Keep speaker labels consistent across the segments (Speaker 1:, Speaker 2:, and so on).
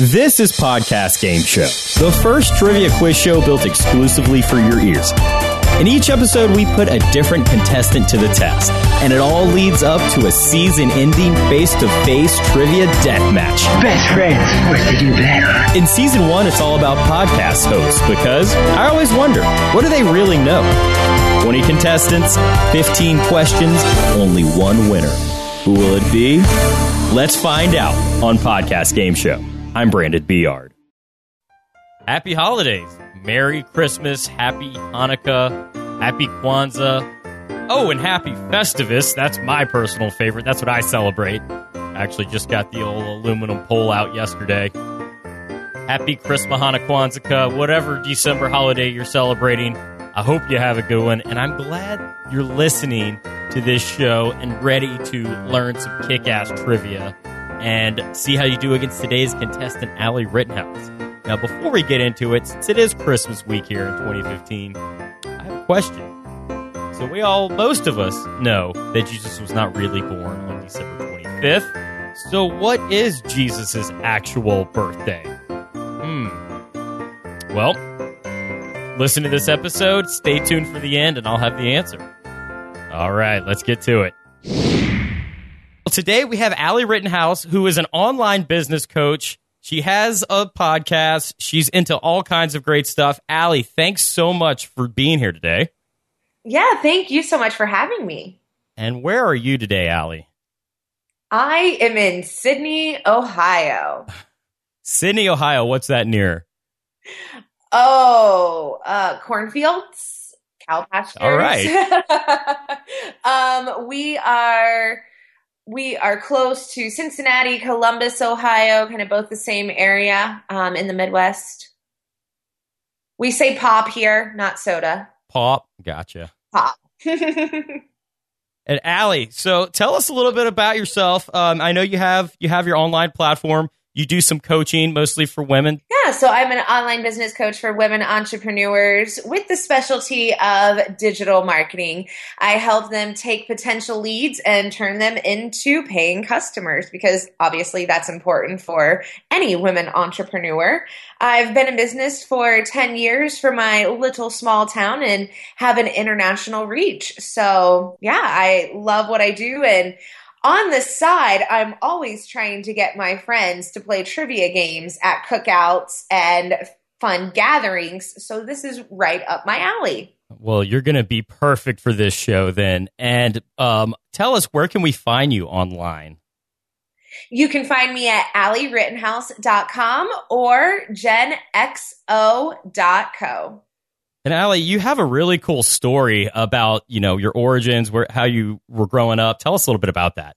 Speaker 1: This is Podcast Game Show, the first trivia quiz show built exclusively for your ears. In each episode, we put a different contestant to the test, and it all leads up to a season ending face to face trivia death match.
Speaker 2: Best friends, what to do better?
Speaker 1: In season one, it's all about podcast hosts because I always wonder what do they really know? 20 contestants, 15 questions, only one winner. Who will it be? Let's find out on Podcast Game Show. I'm Brandon Beard. Happy holidays. Merry Christmas, Happy Hanukkah, Happy Kwanzaa. Oh, and Happy Festivus. That's my personal favorite. That's what I celebrate. Actually, just got the old aluminum pole out yesterday. Happy Christmas, Hanukkah, Kwanzaa, whatever December holiday you're celebrating. I hope you have a good one, and I'm glad you're listening to this show and ready to learn some kick ass trivia and see how you do against today's contestant, Allie Rittenhouse. Now, before we get into it, since it is Christmas week here in 2015, I have a question. So, we all, most of us, know that Jesus was not really born on December 25th. So, what is Jesus' actual birthday? Hmm. Well, listen to this episode, stay tuned for the end, and I'll have the answer. All right, let's get to it. Today we have Allie Rittenhouse, who is an online business coach. She has a podcast. She's into all kinds of great stuff. Allie, thanks so much for being here today.
Speaker 3: Yeah, thank you so much for having me.
Speaker 1: And where are you today, Allie?
Speaker 3: I am in Sidney, Ohio.
Speaker 1: Sidney, Ohio. What's that near?
Speaker 3: Oh, uh, cornfields, cow pastures.
Speaker 1: All right.
Speaker 3: um, we are we are close to Cincinnati, Columbus, Ohio, kind of both the same area um, in the Midwest. We say pop here, not soda.
Speaker 1: Pop. Gotcha.
Speaker 3: Pop.
Speaker 1: And Allie, so tell us a little bit about yourself. Um, I know you have you have your online platform. You do some coaching, mostly for women.
Speaker 3: So I'm an online business coach for women entrepreneurs with the specialty of digital marketing. I help them take potential leads and turn them into paying customers because obviously that's important for any women entrepreneur. I've been in business for 10 years for my little small town and have an international reach. So, yeah, I love what I do and on the side, I'm always trying to get my friends to play trivia games at cookouts and fun gatherings. So this is right up my alley.
Speaker 1: Well, you're going to be perfect for this show then. And um, tell us, where can we find you online?
Speaker 3: You can find me at allierittenhouse.com or genxo.co.
Speaker 1: And Allie, you have a really cool story about, you know, your origins, where how you were growing up. Tell us a little bit about that.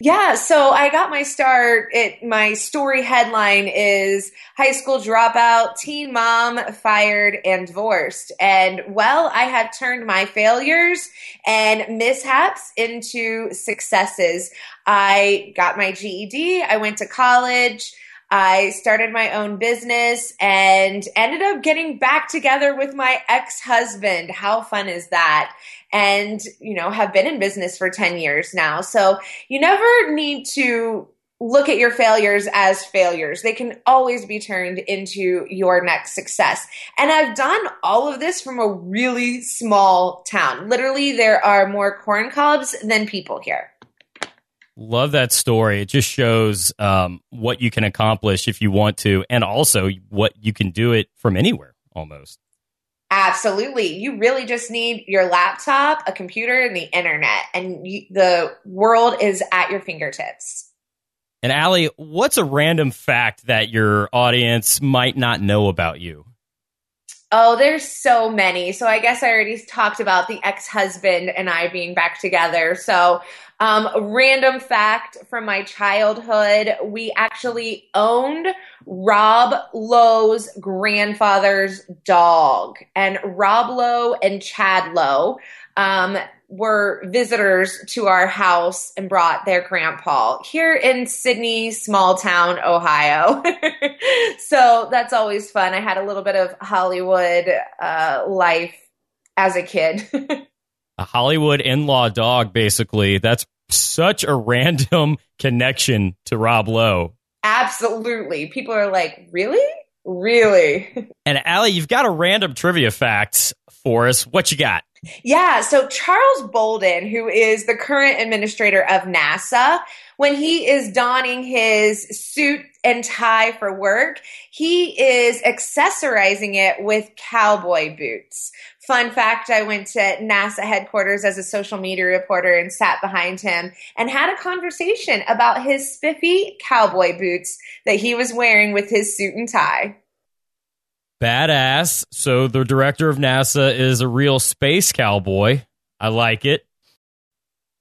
Speaker 3: Yeah, so I got my start. It my story headline is high school dropout, teen mom, fired and divorced. And well, I have turned my failures and mishaps into successes. I got my GED, I went to college, I started my own business and ended up getting back together with my ex-husband. How fun is that? And, you know, have been in business for 10 years now. So you never need to look at your failures as failures. They can always be turned into your next success. And I've done all of this from a really small town. Literally, there are more corn cobs than people here.
Speaker 1: Love that story. It just shows um, what you can accomplish if you want to, and also what you can do it from anywhere almost.
Speaker 3: Absolutely. You really just need your laptop, a computer, and the internet, and you, the world is at your fingertips.
Speaker 1: And Allie, what's a random fact that your audience might not know about you?
Speaker 3: Oh, there's so many. So I guess I already talked about the ex-husband and I being back together. So, um, random fact from my childhood, we actually owned Rob Lowe's grandfather's dog. And Rob Lowe and Chad Lowe, um, were visitors to our house and brought their grandpa here in Sidney, small town, Ohio. so that's always fun. I had a little bit of Hollywood uh, life as a kid.
Speaker 1: a Hollywood in law dog, basically. That's such a random connection to Rob Lowe.
Speaker 3: Absolutely. People are like, really? Really?
Speaker 1: And Allie, you've got a random trivia fact for us. What you got?
Speaker 3: Yeah, so Charles Bolden, who is the current administrator of NASA, when he is donning his suit and tie for work, he is accessorizing it with cowboy boots. Fun fact I went to NASA headquarters as a social media reporter and sat behind him and had a conversation about his spiffy cowboy boots that he was wearing with his suit and tie.
Speaker 1: Badass. So the director of NASA is a real space cowboy. I like it.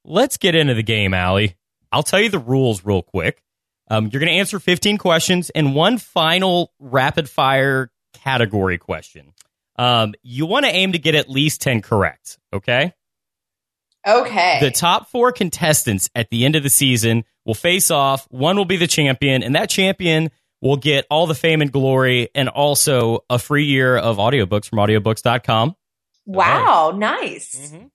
Speaker 1: Let's get into the game, Allie. I'll tell you the rules real quick. Um, you're going to answer 15 questions and one final rapid fire category question. Um, you want to aim to get at least 10 correct, okay?
Speaker 3: Okay.
Speaker 1: The top four contestants at the end of the season will face off. One will be the champion, and that champion will get all the fame and glory and also a free year of audiobooks from audiobooks.com.
Speaker 3: wow, nice.
Speaker 1: Mm-hmm.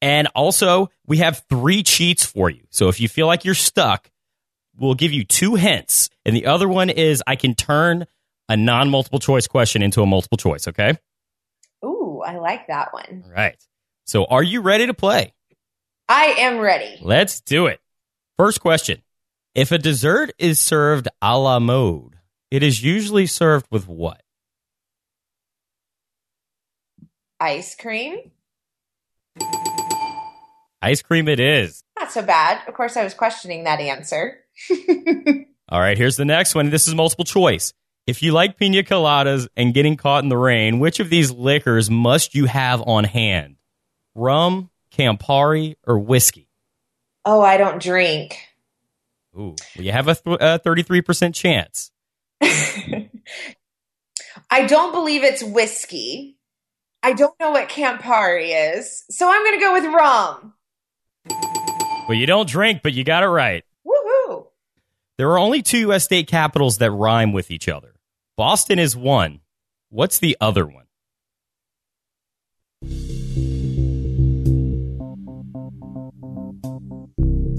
Speaker 1: And also, we have three cheats for you. So if you feel like you're stuck, we'll give you two hints. And the other one is I can turn a non multiple choice question into a multiple choice, okay?
Speaker 3: Ooh, I like that one.
Speaker 1: All right. So are you ready to play?
Speaker 3: I am ready.
Speaker 1: Let's do it. First question. If a dessert is served a la mode, it is usually served with what?
Speaker 3: Ice cream?
Speaker 1: Ice cream it is.
Speaker 3: Not so bad. Of course, I was questioning that answer.
Speaker 1: All right, here's the next one. This is multiple choice. If you like pina coladas and getting caught in the rain, which of these liquors must you have on hand? Rum, Campari, or whiskey?
Speaker 3: oh, I don't drink.
Speaker 1: Ooh, well, you have a th- uh, 33% chance.
Speaker 3: I don't believe it's whiskey. I don't know what Campari is. So I'm going to go with rum.
Speaker 1: Well, you don't drink, but you got it right.
Speaker 3: Woohoo.
Speaker 1: There are only two U.S. state capitals that rhyme with each other. Boston is one. What's the other one?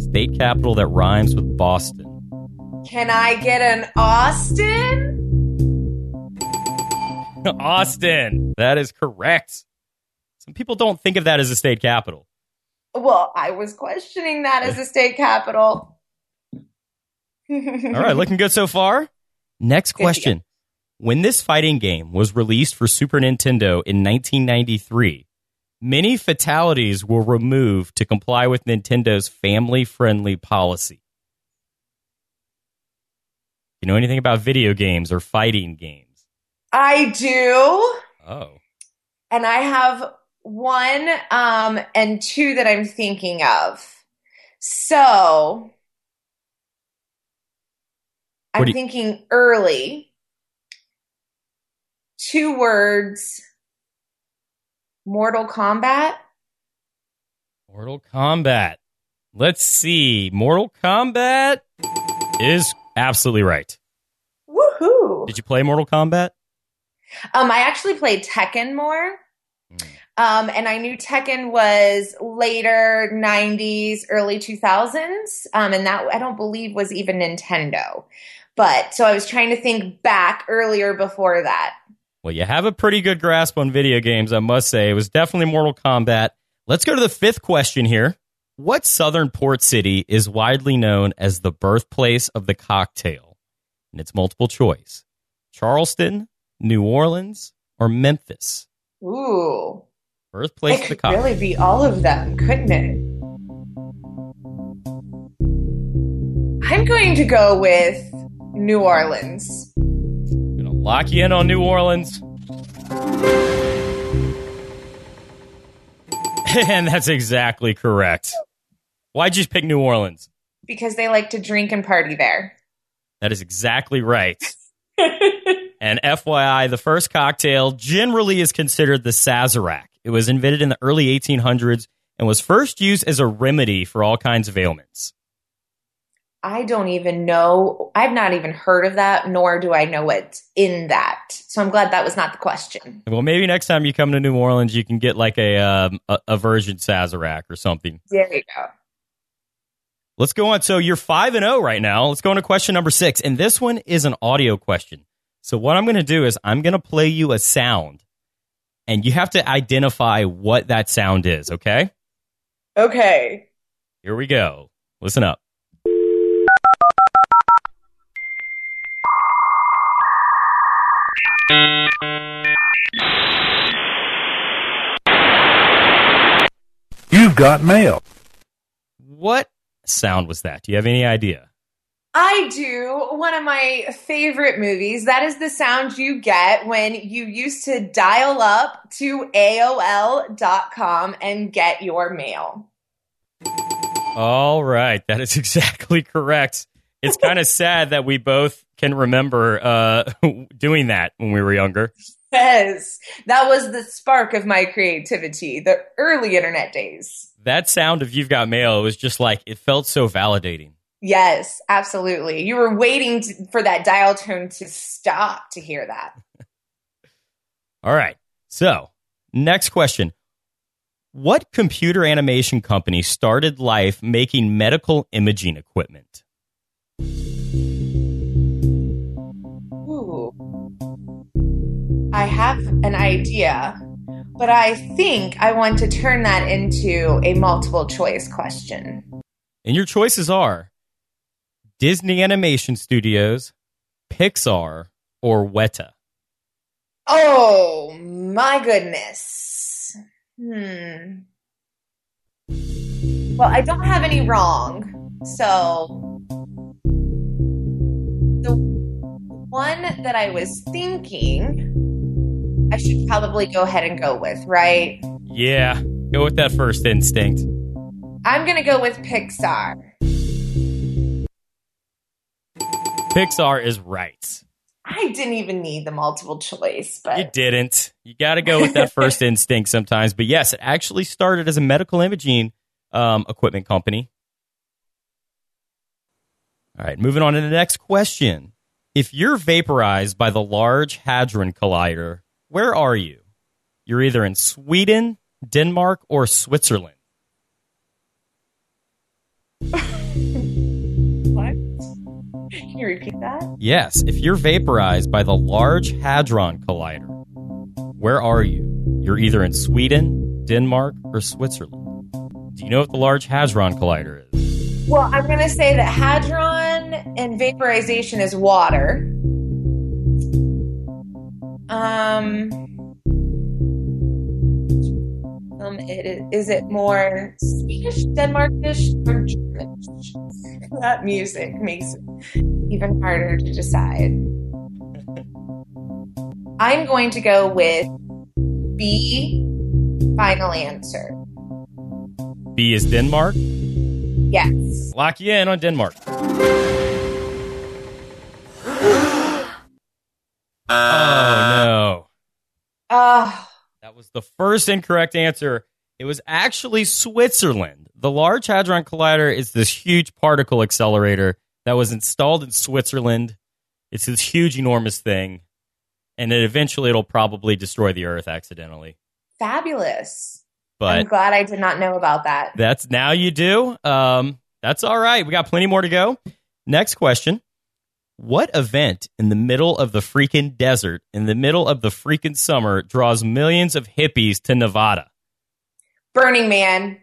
Speaker 1: State capital that rhymes with Boston.
Speaker 3: Can I get an Austin?
Speaker 1: Austin. That is correct. Some people don't think of that as a state capital.
Speaker 3: Well, I was questioning that as a state capital.
Speaker 1: All right, looking good so far. Next question. When this fighting game was released for Super Nintendo in 1993, many fatalities were removed to comply with Nintendo's family friendly policy. You know anything about video games or fighting games?
Speaker 3: I do.
Speaker 1: Oh.
Speaker 3: And I have one um, and two that I'm thinking of. So I'm
Speaker 1: you-
Speaker 3: thinking early. Two words. Mortal Kombat.
Speaker 1: Mortal Kombat. Let's see. Mortal Kombat is absolutely right.
Speaker 3: Woohoo!
Speaker 1: Did you play Mortal Kombat?
Speaker 3: Um, I actually played Tekken more.
Speaker 1: Hmm.
Speaker 3: Um, and I knew Tekken was later 90s, early 2000s. Um, and that I don't believe was even Nintendo. But so I was trying to think back earlier before that.
Speaker 1: Well, you have a pretty good grasp on video games, I must say. It was definitely Mortal Kombat. Let's go to the fifth question here. What southern port city is widely known as the birthplace of the cocktail? And it's multiple choice Charleston, New Orleans, or Memphis?
Speaker 3: Ooh.
Speaker 1: Birthplace
Speaker 3: it
Speaker 1: of the
Speaker 3: could
Speaker 1: cocktail.
Speaker 3: really be all of them, couldn't it? I'm going to go with New Orleans.
Speaker 1: Lock you in on New Orleans. and that's exactly correct. Why'd you pick New Orleans?
Speaker 3: Because they like to drink and party there.
Speaker 1: That is exactly right. And FYI, the first cocktail generally is considered the Sazerac. It was invented in the early 1800s and was first used as a remedy for all kinds of ailments.
Speaker 3: I don't even know. I've not even heard of that, nor do I know what's in that. So I'm glad that was not the question.
Speaker 1: Well, maybe next time you come to New Orleans, you can get like a um, a, a virgin Sazerac or something.
Speaker 3: There you go.
Speaker 1: Let's go on. So you're 5 and 0 right now. Let's go on to question number 6. And this one is an audio question. So what I'm going to do is I'm going to play you a sound and you have to identify what that sound is, okay?
Speaker 3: Okay.
Speaker 1: Here we go. Listen up.
Speaker 4: You've got mail.
Speaker 1: What sound was that? Do you have any idea?
Speaker 3: I do. One of my favorite movies. That is the sound you get when you used to dial up to AOL.com and get your mail.
Speaker 1: All right. That is exactly correct. It's kind of sad that we both can remember uh, doing that when we were younger.
Speaker 3: Yes, that was the spark of my creativity, the early internet days.
Speaker 1: That sound of You've Got Mail was just like, it felt so validating.
Speaker 3: Yes, absolutely. You were waiting to, for that dial tone to stop to hear that.
Speaker 1: All right. So, next question. What computer animation company started life making medical imaging equipment?
Speaker 3: I have an idea, but I think I want to turn that into a multiple choice question.
Speaker 1: And your choices are Disney Animation Studios, Pixar, or Weta.
Speaker 3: Oh my goodness. Hmm. Well, I don't have any wrong. So the one that I was thinking I should probably go ahead and go with, right?
Speaker 1: Yeah, go with that first instinct.
Speaker 3: I'm going to go with Pixar.
Speaker 1: Pixar is right.
Speaker 3: I didn't even need the multiple choice, but
Speaker 1: You didn't. You got to go with that first instinct sometimes. But yes, it actually started as a medical imaging um, equipment company. All right, moving on to the next question. If you're vaporized by the Large Hadron Collider, where are you? You're either in Sweden, Denmark, or Switzerland.
Speaker 3: what? Can you repeat that?
Speaker 1: Yes, if you're vaporized by the Large Hadron Collider, where are you? You're either in Sweden, Denmark, or Switzerland. Do you know what the Large Hadron Collider is?
Speaker 3: Well, I'm going to say that hadron and vaporization is water. Um, um it is, is it more Swedish, Denmarkish, or Germanish? that music makes it even harder to decide. I'm going to go with B. Final answer.
Speaker 1: B is Denmark.
Speaker 3: Yes.
Speaker 1: Lock you in on Denmark. Was the first incorrect answer. It was actually Switzerland. The Large Hadron Collider is this huge particle accelerator that was installed in Switzerland. It's this huge, enormous thing, and it eventually it'll probably destroy the Earth accidentally.
Speaker 3: fabulous.
Speaker 1: But I'm
Speaker 3: glad I did not know about that.
Speaker 1: that's now you do. Um, that's all right. We got plenty more to go. Next question. What event in the middle of the freaking desert, in the middle of the freaking summer, draws millions of hippies to Nevada?
Speaker 3: Burning Man.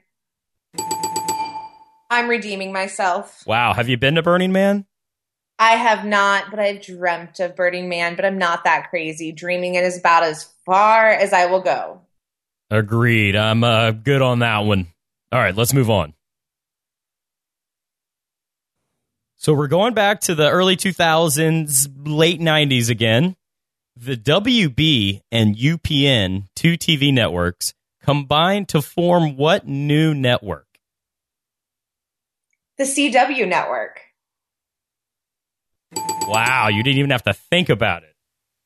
Speaker 3: I'm redeeming myself.
Speaker 1: Wow. Have you been to Burning Man?
Speaker 3: I have not, but I've dreamt of Burning Man, but I'm not that crazy. Dreaming it is about as far as I will go.
Speaker 1: Agreed. I'm uh, good on that one. All right, let's move on. So we're going back to the early 2000s, late 90s again. The WB and UPN, two TV networks, combined to form what new network?
Speaker 3: The CW network.
Speaker 1: Wow, you didn't even have to think about it.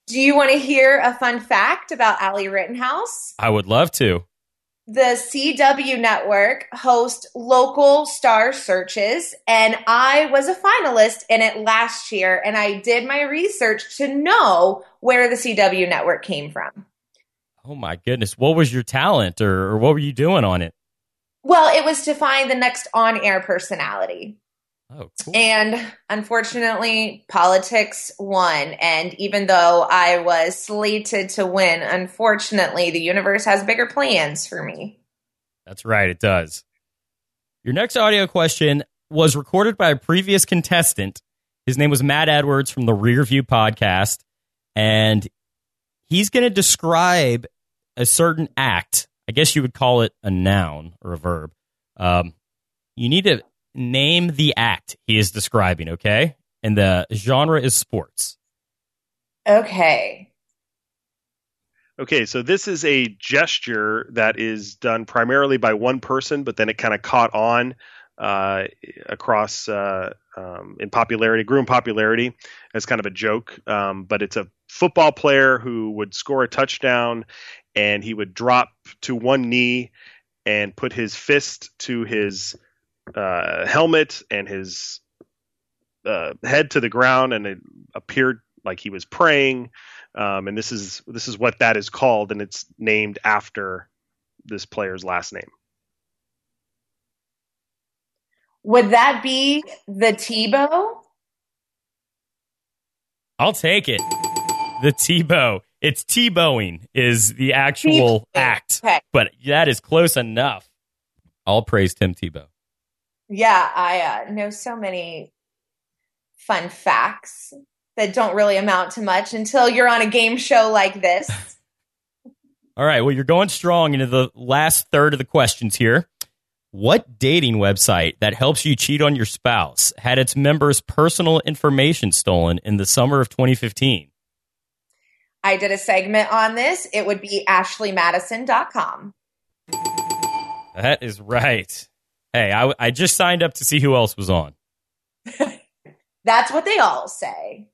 Speaker 3: Do you want to hear a fun fact about Allie Rittenhouse?
Speaker 1: I would love to.
Speaker 3: The CW network hosts local star searches, and I was a finalist in it last year, and I did my research to know where the CW network came from.
Speaker 1: Oh my goodness, what was your talent or, or what were you doing on it?
Speaker 3: Well, it was to find the next on air personality.
Speaker 1: Oh, cool.
Speaker 3: And unfortunately, politics won. And even though I was slated to win, unfortunately, the universe has bigger plans for me.
Speaker 1: That's right, it does. Your next audio question was recorded by a previous contestant. His name was Matt Edwards from the Rear View podcast. And he's going to describe a certain act. I guess you would call it a noun or a verb. Um, you need to name the act he is describing, okay? And the genre is sports.
Speaker 3: Okay.
Speaker 5: Okay, so this is a gesture that is done primarily by one person, but then it kind of caught on uh, across uh, um, in popularity, grew in popularity as kind of a joke. Um, but it's a football player who would score a touchdown and he would drop to one knee and put his fist to his uh, helmet and his uh, head to the ground, and it appeared like he was praying. Um, and this is this is what that is called, and it's named after this player's last name.
Speaker 3: Would that be the Tebow?
Speaker 1: I'll take it. The Tebow. It's Tebowing is the actual
Speaker 3: Tebow.
Speaker 1: act,
Speaker 3: Okay.
Speaker 1: but that is close enough. All praise Tim Tebow.
Speaker 3: Yeah, I uh, know so many fun facts that don't really amount to much until you're on a game show like this.
Speaker 1: All right. Well, you're going strong into the last third of the questions here. What dating website that helps you cheat on your spouse had its members' personal information stolen in the summer of 2015?
Speaker 3: I did a segment on this. It would be ashleymadison.com.
Speaker 1: That is right. Hey, I, I just signed up to see who else was on.
Speaker 3: That's what they all say.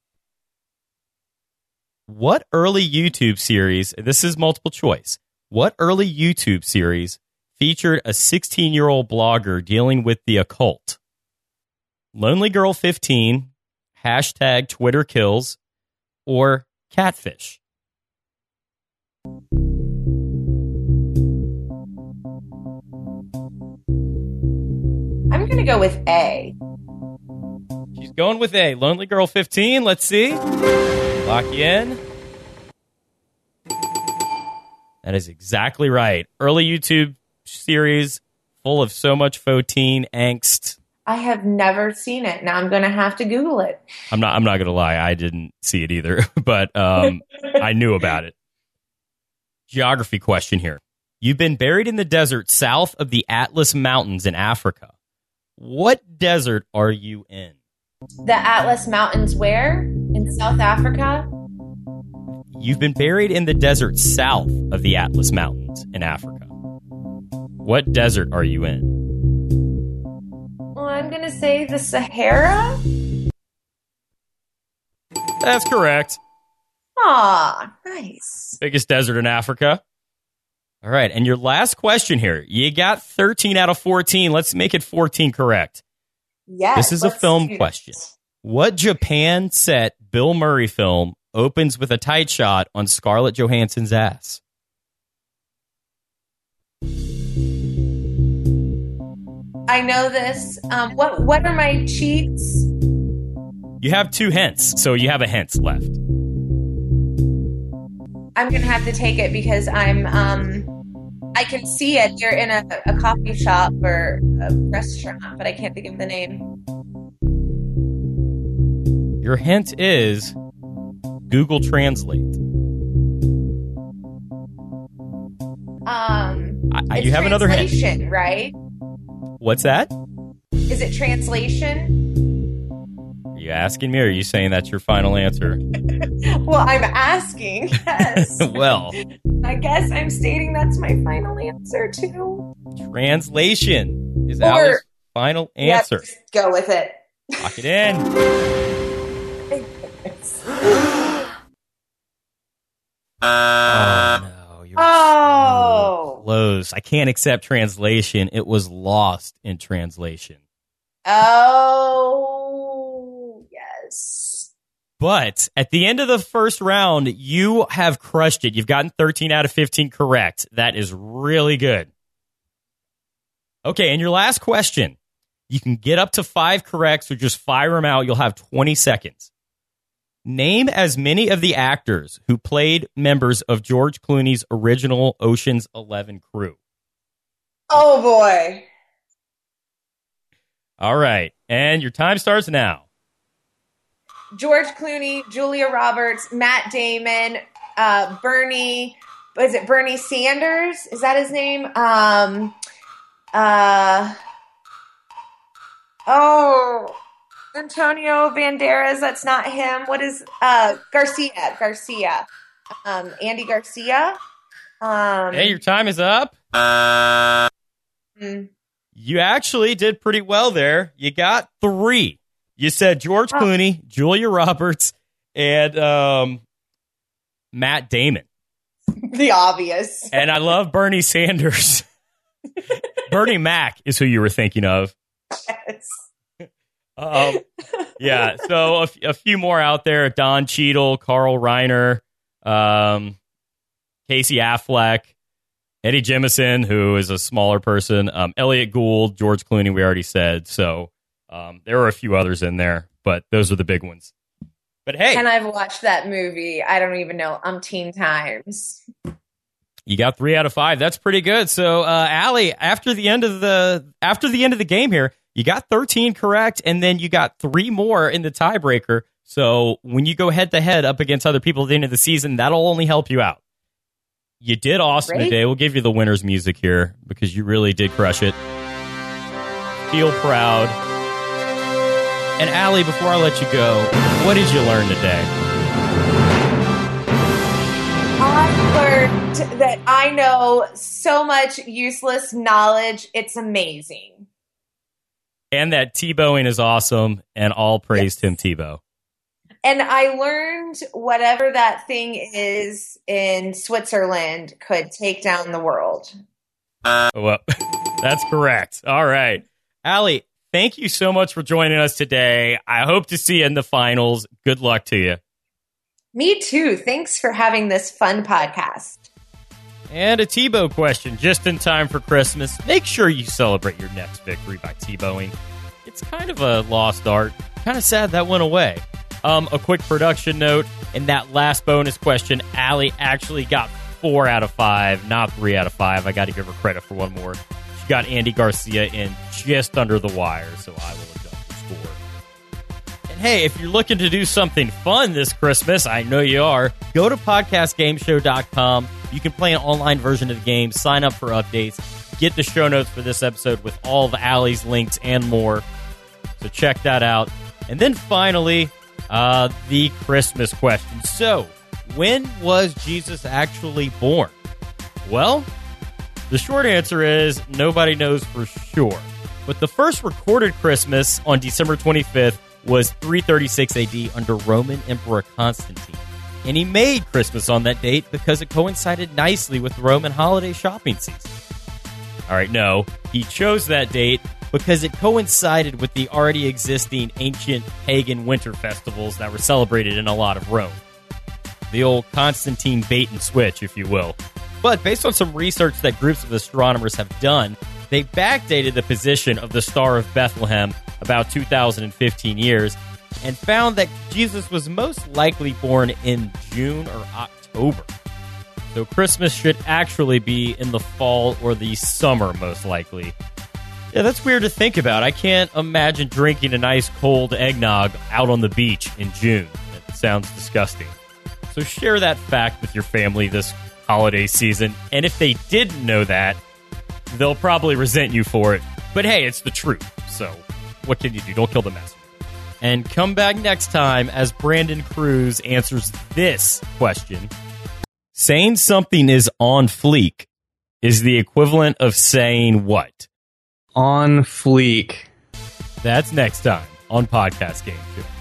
Speaker 1: What early YouTube series, this is multiple choice, what early YouTube series featured a 16 year old blogger dealing with the occult? Lonely Girl 15, hashtag Twitter kills, or Catfish?
Speaker 3: Going to go with A.
Speaker 1: She's going with A. Lonely Girl 15. Let's see. Lock you in. That is exactly right. Early YouTube series full of so much teen angst.
Speaker 3: I have never seen it. Now I'm going to have to Google it.
Speaker 1: I'm not. I'm not gonna lie. I didn't see it either, but um, I knew about it. Geography question here. You've been buried in the desert south of the Atlas Mountains in Africa. What desert are you in?
Speaker 3: The Atlas Mountains where? In South Africa?
Speaker 1: You've been buried in the desert south of the Atlas Mountains in Africa. What desert are you in?
Speaker 3: Well, I'm going to say the Sahara.
Speaker 1: That's correct.
Speaker 3: Aw, nice.
Speaker 1: Biggest desert in Africa. All right. And your last question here. You got 13 out of 14. Let's make it 14 correct.
Speaker 3: Yes.
Speaker 1: This is a film question. What Japan set Bill Murray film opens with a tight shot on Scarlett Johansson's ass?
Speaker 3: I know this. Um, what What are my cheats?
Speaker 1: You have two hints, so you have a hint left.
Speaker 3: I'm going to have to take it because I'm. Um, I can see it. You're in a, a coffee shop or a restaurant, but I can't think of the name.
Speaker 1: Your hint is Google Translate.
Speaker 3: Um,
Speaker 1: I, you have another hint.
Speaker 3: right?
Speaker 1: What's that?
Speaker 3: Is it translation?
Speaker 1: Are you asking me or are you saying that's your final answer?
Speaker 3: Well, I'm asking. Yes.
Speaker 1: well,
Speaker 3: I guess I'm stating that's my final answer too.
Speaker 1: translation is
Speaker 3: Or-
Speaker 1: our final answer.
Speaker 3: just go with it.
Speaker 1: Lock it in. Oh no! You're
Speaker 3: Oh.
Speaker 1: so close. I can't accept translation. It was lost in translation.
Speaker 3: Oh, yes.
Speaker 1: But at the end of the first round, you have crushed it. You've gotten 13 out of 15 correct. That is really good. Okay, and your last question. You can get up to five corrects so just fire them out. You'll have 20 seconds. Name as many of the actors who played members of George Clooney's original Ocean's 11 crew.
Speaker 3: Oh boy.
Speaker 1: All right, and your time starts now.
Speaker 3: George Clooney, Julia Roberts, Matt Damon, uh, Bernie. Was it Bernie Sanders? Is that his name? Um, uh, oh, Antonio Banderas. That's not him. What is uh Garcia? Garcia. Um, Andy Garcia. Um,
Speaker 1: Hey, your time is up.
Speaker 3: mm,
Speaker 1: You actually did pretty well there. You got three. You said George Clooney, Julia Roberts, and um, Matt Damon.
Speaker 3: the obvious.
Speaker 1: And I love Bernie Sanders. Bernie Mac is who you were thinking of.
Speaker 3: Yes.
Speaker 1: Um, yeah, so a, f- a few more out there: Don Cheadle, Carl Reiner, um, Casey Affleck, Eddie Jemison, who is a smaller person, um, Elliott Gould, George Clooney. We already said so. Um, there are a few others in there, but those are the big ones. But hey,
Speaker 3: And I've watched that movie. I don't even know umpteen times.
Speaker 1: You got three out of five. That's pretty good. So, uh, Allie, after the end of the after the end of the game here, you got 13 correct, and then you got three more in the tiebreaker. So when you go head to head up against other people at the end of the season, that'll only help you out. You did awesome today. We'll give you the winner's music here because you really did crush it. Feel proud. And Allie, before I let you go, what did you learn today?
Speaker 3: I learned that I know so much useless knowledge. It's amazing.
Speaker 1: And that Tebowing is awesome, and all praise Tim Tebow.
Speaker 3: And I learned whatever that thing is in Switzerland could take down the world.
Speaker 1: Well, that's correct. All right. Allie, thank you so much for joining us today. I hope to see you in the finals. Good luck to you.
Speaker 3: Me too. Thanks for having this fun podcast.
Speaker 1: And a Tebow question just in time for Christmas. Make sure you celebrate your next victory by Tebowing. It's kind of a lost art. Kind of sad that went away. Um, a quick production note in that last bonus question, Allie actually got four out of five, not three out of five. I got to give her credit for one more. Got Andy Garcia in just under the wire, so I will adjust the score. And hey, if you're looking to do something fun this Christmas, I know you are, go to podcastgameshow.com. You can play an online version of the game, sign up for updates, get the show notes for this episode with all the alleys, links, and more. So check that out. And then finally, uh, the Christmas question. So, when was Jesus actually born? Well, the short answer is nobody knows for sure. But the first recorded Christmas on December 25th was 336 AD under Roman Emperor Constantine. And he made Christmas on that date because it coincided nicely with the Roman holiday shopping season. All right, no, he chose that date because it coincided with the already existing ancient pagan winter festivals that were celebrated in a lot of Rome. The old Constantine bait and switch, if you will. But based on some research that groups of astronomers have done, they backdated the position of the Star of Bethlehem about 2015 years and found that Jesus was most likely born in June or October. So Christmas should actually be in the fall or the summer, most likely. Yeah, that's weird to think about. I can't imagine drinking a nice cold eggnog out on the beach in June. It sounds disgusting. So share that fact with your family this holiday season. And if they didn't know that, they'll probably resent you for it. But hey, it's the truth. So what can you do? Don't kill the messenger. And come back next time as Brandon Cruz answers this question. Saying something is on fleek is the equivalent of saying what?
Speaker 6: On fleek.
Speaker 1: That's next time on Podcast Game Show.